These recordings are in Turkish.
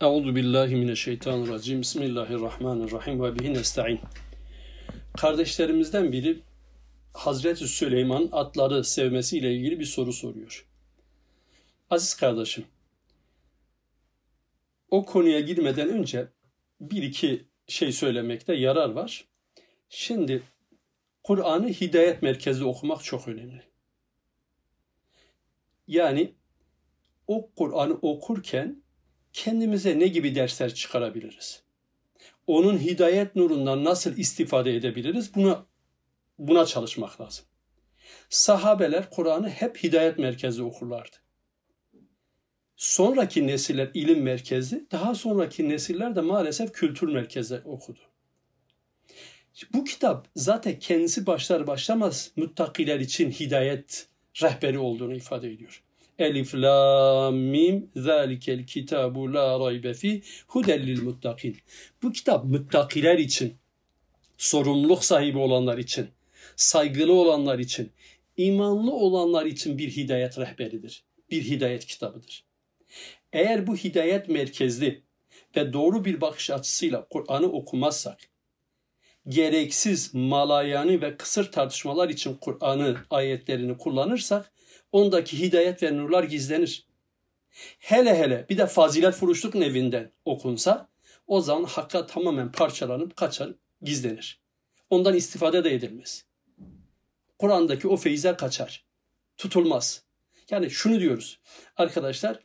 Euzu billahi mineşşeytanirracim. Bismillahirrahmanirrahim ve bihi nestaîn. Kardeşlerimizden biri Hazreti Süleyman atları sevmesiyle ilgili bir soru soruyor. Aziz kardeşim, o konuya girmeden önce bir iki şey söylemekte yarar var. Şimdi Kur'an'ı hidayet merkezli okumak çok önemli. Yani o Kur'an'ı okurken kendimize ne gibi dersler çıkarabiliriz? Onun hidayet nurundan nasıl istifade edebiliriz? Buna buna çalışmak lazım. Sahabeler Kur'an'ı hep hidayet merkezi okurlardı. Sonraki nesiller ilim merkezi, daha sonraki nesiller de maalesef kültür merkezi okudu. Bu kitap zaten kendisi başlar başlamaz muttakiler için hidayet rehberi olduğunu ifade ediyor. Elif lam mim zalikel kitabu la raybe fi hudellil muttakin. Bu kitap muttakiler için, sorumluluk sahibi olanlar için, saygılı olanlar için, imanlı olanlar için bir hidayet rehberidir. Bir hidayet kitabıdır. Eğer bu hidayet merkezli ve doğru bir bakış açısıyla Kur'an'ı okumazsak, gereksiz malayani ve kısır tartışmalar için Kur'an'ı ayetlerini kullanırsak ondaki hidayet ve nurlar gizlenir. Hele hele bir de fazilet furuşluk nevinden okunsa o zaman hakka tamamen parçalanıp kaçar, gizlenir. Ondan istifade de edilmez. Kur'an'daki o feyizler kaçar. Tutulmaz. Yani şunu diyoruz. Arkadaşlar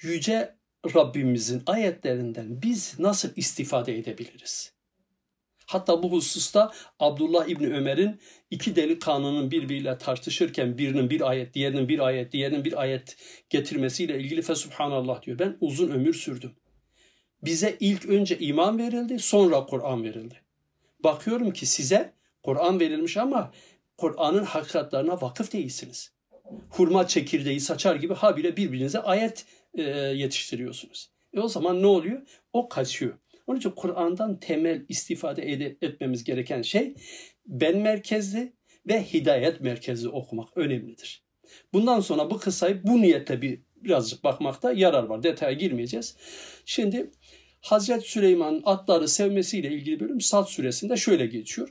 yüce Rabbimizin ayetlerinden biz nasıl istifade edebiliriz? Hatta bu hususta Abdullah İbni Ömer'in iki delikanlının birbiriyle tartışırken birinin bir ayet, diğerinin bir ayet, diğerinin bir ayet getirmesiyle ilgili Fesubhanallah diyor. Ben uzun ömür sürdüm. Bize ilk önce iman verildi, sonra Kur'an verildi. Bakıyorum ki size Kur'an verilmiş ama Kur'an'ın hakikatlarına vakıf değilsiniz. Hurma çekirdeği saçar gibi habire birbirinize ayet e, yetiştiriyorsunuz. E o zaman ne oluyor? O kaçıyor. Onun için Kur'an'dan temel istifade ed- etmemiz gereken şey ben merkezli ve hidayet merkezli okumak önemlidir. Bundan sonra bu kısayı bu niyetle bir birazcık bakmakta yarar var. Detaya girmeyeceğiz. Şimdi Hazreti Süleyman'ın atları sevmesiyle ilgili bölüm Sad suresinde şöyle geçiyor.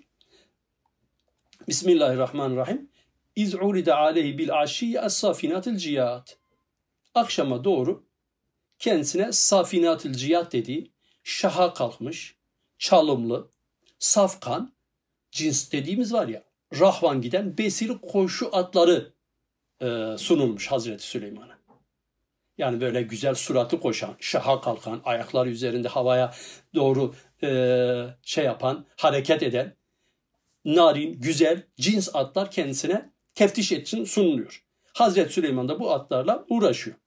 Bismillahirrahmanirrahim. İz uride aleyhi bil aşiyye es-safinatil ciyat. Akşama doğru kendisine safinatil ciyat dediği şaha kalkmış, çalımlı, safkan, cins dediğimiz var ya, rahvan giden besili koşu atları e, sunulmuş Hazreti Süleyman'a. Yani böyle güzel suratı koşan, şaha kalkan, ayakları üzerinde havaya doğru e, şey yapan, hareket eden, narin, güzel, cins atlar kendisine teftiş için sunuluyor. Hazreti Süleyman da bu atlarla uğraşıyor.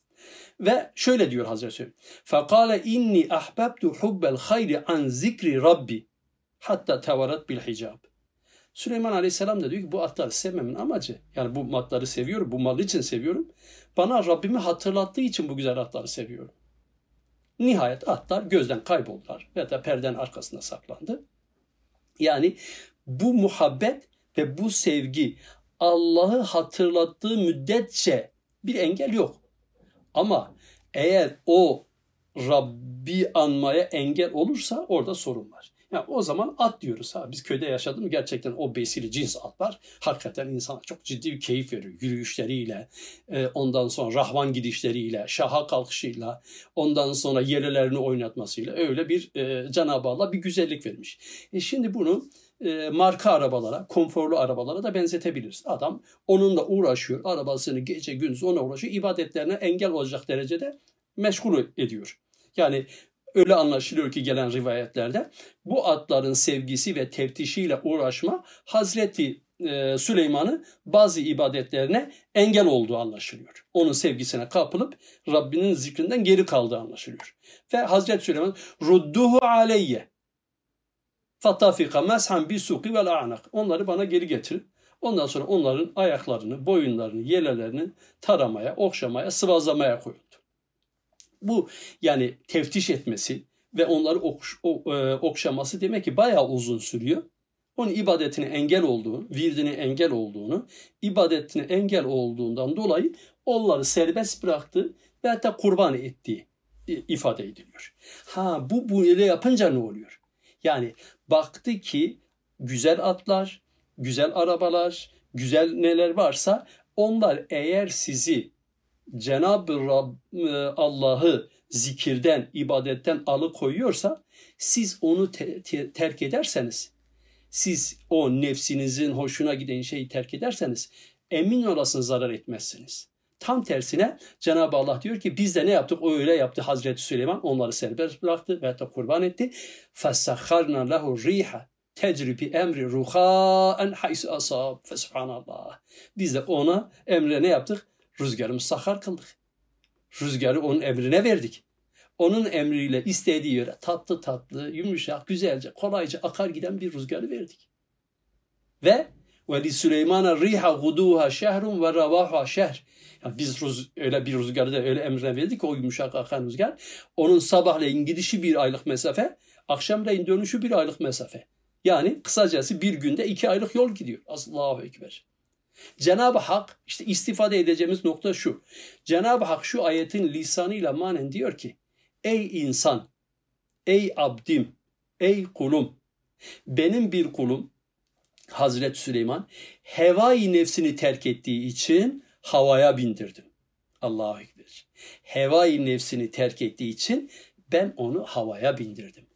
Ve şöyle diyor Hazreti Süleyman. Fekale inni ahbabtu hubbel hayri an zikri rabbi hatta tevarat bil hicab. Süleyman Aleyhisselam da diyor ki bu atları sevmemin amacı yani bu atları seviyorum, bu mal için seviyorum. Bana Rabbimi hatırlattığı için bu güzel atları seviyorum. Nihayet atlar gözden kayboldular ve de perden arkasında saklandı. Yani bu muhabbet ve bu sevgi Allah'ı hatırlattığı müddetçe bir engel yok. Ama eğer o Rabbi anmaya engel olursa orada sorun var. Yani o zaman at diyoruz. Ha, biz köyde yaşadım gerçekten o besili cins atlar hakikaten insana çok ciddi bir keyif veriyor. Yürüyüşleriyle, e, ondan sonra rahvan gidişleriyle, şaha kalkışıyla, ondan sonra yerlerini oynatmasıyla öyle bir e, Cenab-ı Allah bir güzellik vermiş. E şimdi bunu e, marka arabalara, konforlu arabalara da benzetebiliriz. Adam onunla uğraşıyor, arabasını gece gündüz ona uğraşıyor, ibadetlerine engel olacak derecede meşgul ediyor. Yani öyle anlaşılıyor ki gelen rivayetlerde bu atların sevgisi ve teftişiyle uğraşma Hazreti e, Süleyman'ın bazı ibadetlerine engel olduğu anlaşılıyor. Onun sevgisine kapılıp Rabbinin zikrinden geri kaldığı anlaşılıyor. Ve Hazreti Süleyman rudduhu aleyye Bi suki vel a'nak. Onları bana geri getir. Ondan sonra onların ayaklarını, boyunlarını, yelelerini taramaya, okşamaya, sıvazlamaya koyuldu. Bu yani teftiş etmesi ve onları okş, o, e, okşaması demek ki bayağı uzun sürüyor. Onun ibadetine engel olduğunu, virdine engel olduğunu, ibadetine engel olduğundan dolayı onları serbest bıraktı ve hatta kurban ettiği ifade ediliyor. Ha bu böyle yapınca ne oluyor? Yani baktı ki güzel atlar, güzel arabalar, güzel neler varsa onlar eğer sizi Cenab-ı e, Allah'ı zikirden, ibadetten alıkoyuyorsa siz onu te- te- terk ederseniz, siz o nefsinizin hoşuna giden şeyi terk ederseniz emin olasınız zarar etmezsiniz. Tam tersine Cenab-ı Allah diyor ki biz de ne yaptık? O öyle yaptı Hazreti Süleyman. Onları serbest bıraktı ve hatta kurban etti. فَسَخَّرْنَا لَهُ الرِّيحَ tecri bi emri ruhaen haysu asab. Fesubhanallah. Biz de ona emre ne yaptık? Rüzgarımı sahar kıldık. Rüzgarı onun emrine verdik. Onun emriyle istediği yere tatlı tatlı, yumuşak, güzelce, kolayca akar giden bir rüzgarı verdik. Ve ve li Süleyman'a riha guduha şehrun ve ravaha şehr. Biz rüz, öyle bir rüzgarı da öyle emrine verdik o yumuşak akan rüzgar. Onun sabahleyin gidişi bir aylık mesafe, akşamleyin dönüşü bir aylık mesafe. Yani kısacası bir günde iki aylık yol gidiyor. Allahu Ekber. Cenab-ı Hak işte istifade edeceğimiz nokta şu. Cenab-ı Hak şu ayetin lisanıyla manen diyor ki Ey insan, ey abdim, ey kulum, benim bir kulum Hazreti Süleyman hevai nefsini terk ettiği için havaya bindirdim. Allahu Ekber. Hevai nefsini terk ettiği için ben onu havaya bindirdim.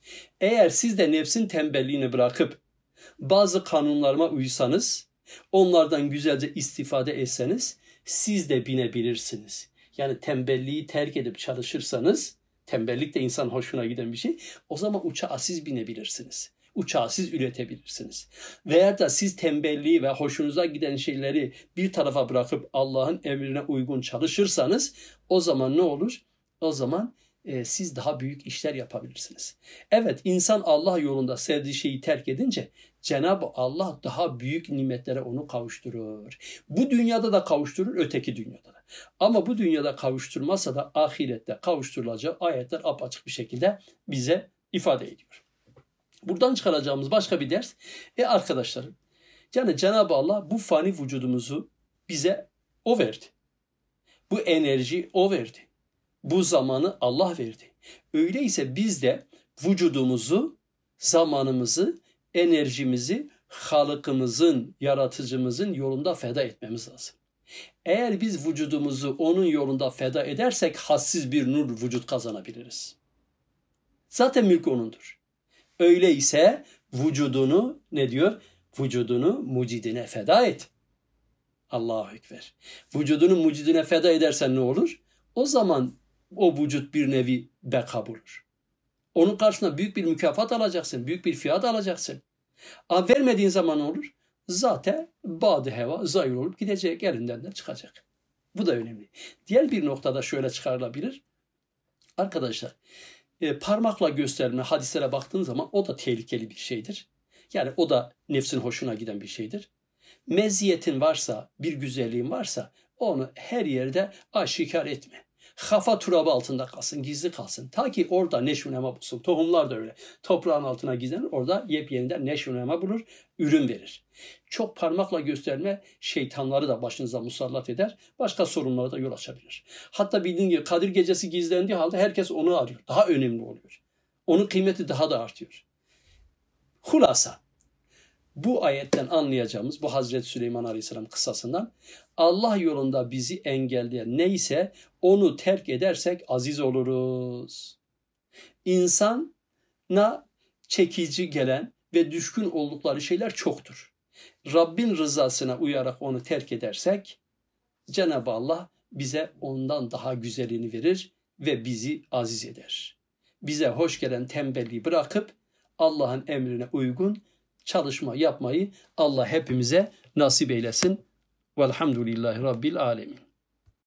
Eğer siz de nefsin tembelliğini bırakıp bazı kanunlarıma uysanız, onlardan güzelce istifade etseniz siz de binebilirsiniz. Yani tembelliği terk edip çalışırsanız, tembellik de insan hoşuna giden bir şey, o zaman uçağa siz binebilirsiniz. Uçağı siz üretebilirsiniz. Veya da siz tembelliği ve hoşunuza giden şeyleri bir tarafa bırakıp Allah'ın emrine uygun çalışırsanız o zaman ne olur? O zaman e, siz daha büyük işler yapabilirsiniz. Evet insan Allah yolunda sevdiği şeyi terk edince Cenab-ı Allah daha büyük nimetlere onu kavuşturur. Bu dünyada da kavuşturur, öteki dünyada da. Ama bu dünyada kavuşturmazsa da ahirette kavuşturulacağı ayetler apaçık bir şekilde bize ifade ediyor. Buradan çıkaracağımız başka bir ders. E arkadaşlarım, yani Cenab-ı Allah bu fani vücudumuzu bize o verdi. Bu enerji o verdi. Bu zamanı Allah verdi. Öyleyse biz de vücudumuzu, zamanımızı, enerjimizi Halıkımızın, yaratıcımızın yolunda feda etmemiz lazım. Eğer biz vücudumuzu onun yolunda feda edersek hassiz bir nur vücut kazanabiliriz. Zaten mülk onundur. Öyleyse vücudunu ne diyor? Vücudunu mucidine feda et. Allahu Ekber. Vücudunu mucidine feda edersen ne olur? O zaman o vücut bir nevi beka bulur. Onun karşısında büyük bir mükafat alacaksın, büyük bir fiyat alacaksın. Ama vermediğin zaman ne olur? Zaten badı heva zayır olup gidecek, elinden de çıkacak. Bu da önemli. Diğer bir noktada şöyle çıkarılabilir. Arkadaşlar, e, parmakla gösterme hadislere baktığın zaman o da tehlikeli bir şeydir. Yani o da nefsin hoşuna giden bir şeydir. Meziyetin varsa, bir güzelliğin varsa onu her yerde aşikar etme. Kafa turabı altında kalsın, gizli kalsın. Ta ki orada neşvunema bulsun. Tohumlar da öyle. Toprağın altına gizlenir, orada yepyeninden neşvunema bulur, ürün verir. Çok parmakla gösterme şeytanları da başınıza musallat eder. Başka sorunlara da yol açabilir. Hatta bildiğin gibi Kadir gecesi gizlendiği halde herkes onu arıyor. Daha önemli oluyor. Onun kıymeti daha da artıyor. Hulasa bu ayetten anlayacağımız bu Hazreti Süleyman Aleyhisselam kıssasından Allah yolunda bizi engelleyen neyse onu terk edersek aziz oluruz. İnsana çekici gelen ve düşkün oldukları şeyler çoktur. Rabbin rızasına uyarak onu terk edersek Cenab-ı Allah bize ondan daha güzelini verir ve bizi aziz eder. Bize hoş gelen tembelliği bırakıp Allah'ın emrine uygun çalışma yapmayı Allah hepimize nasip eylesin. Velhamdülillahi Rabbil Alemin.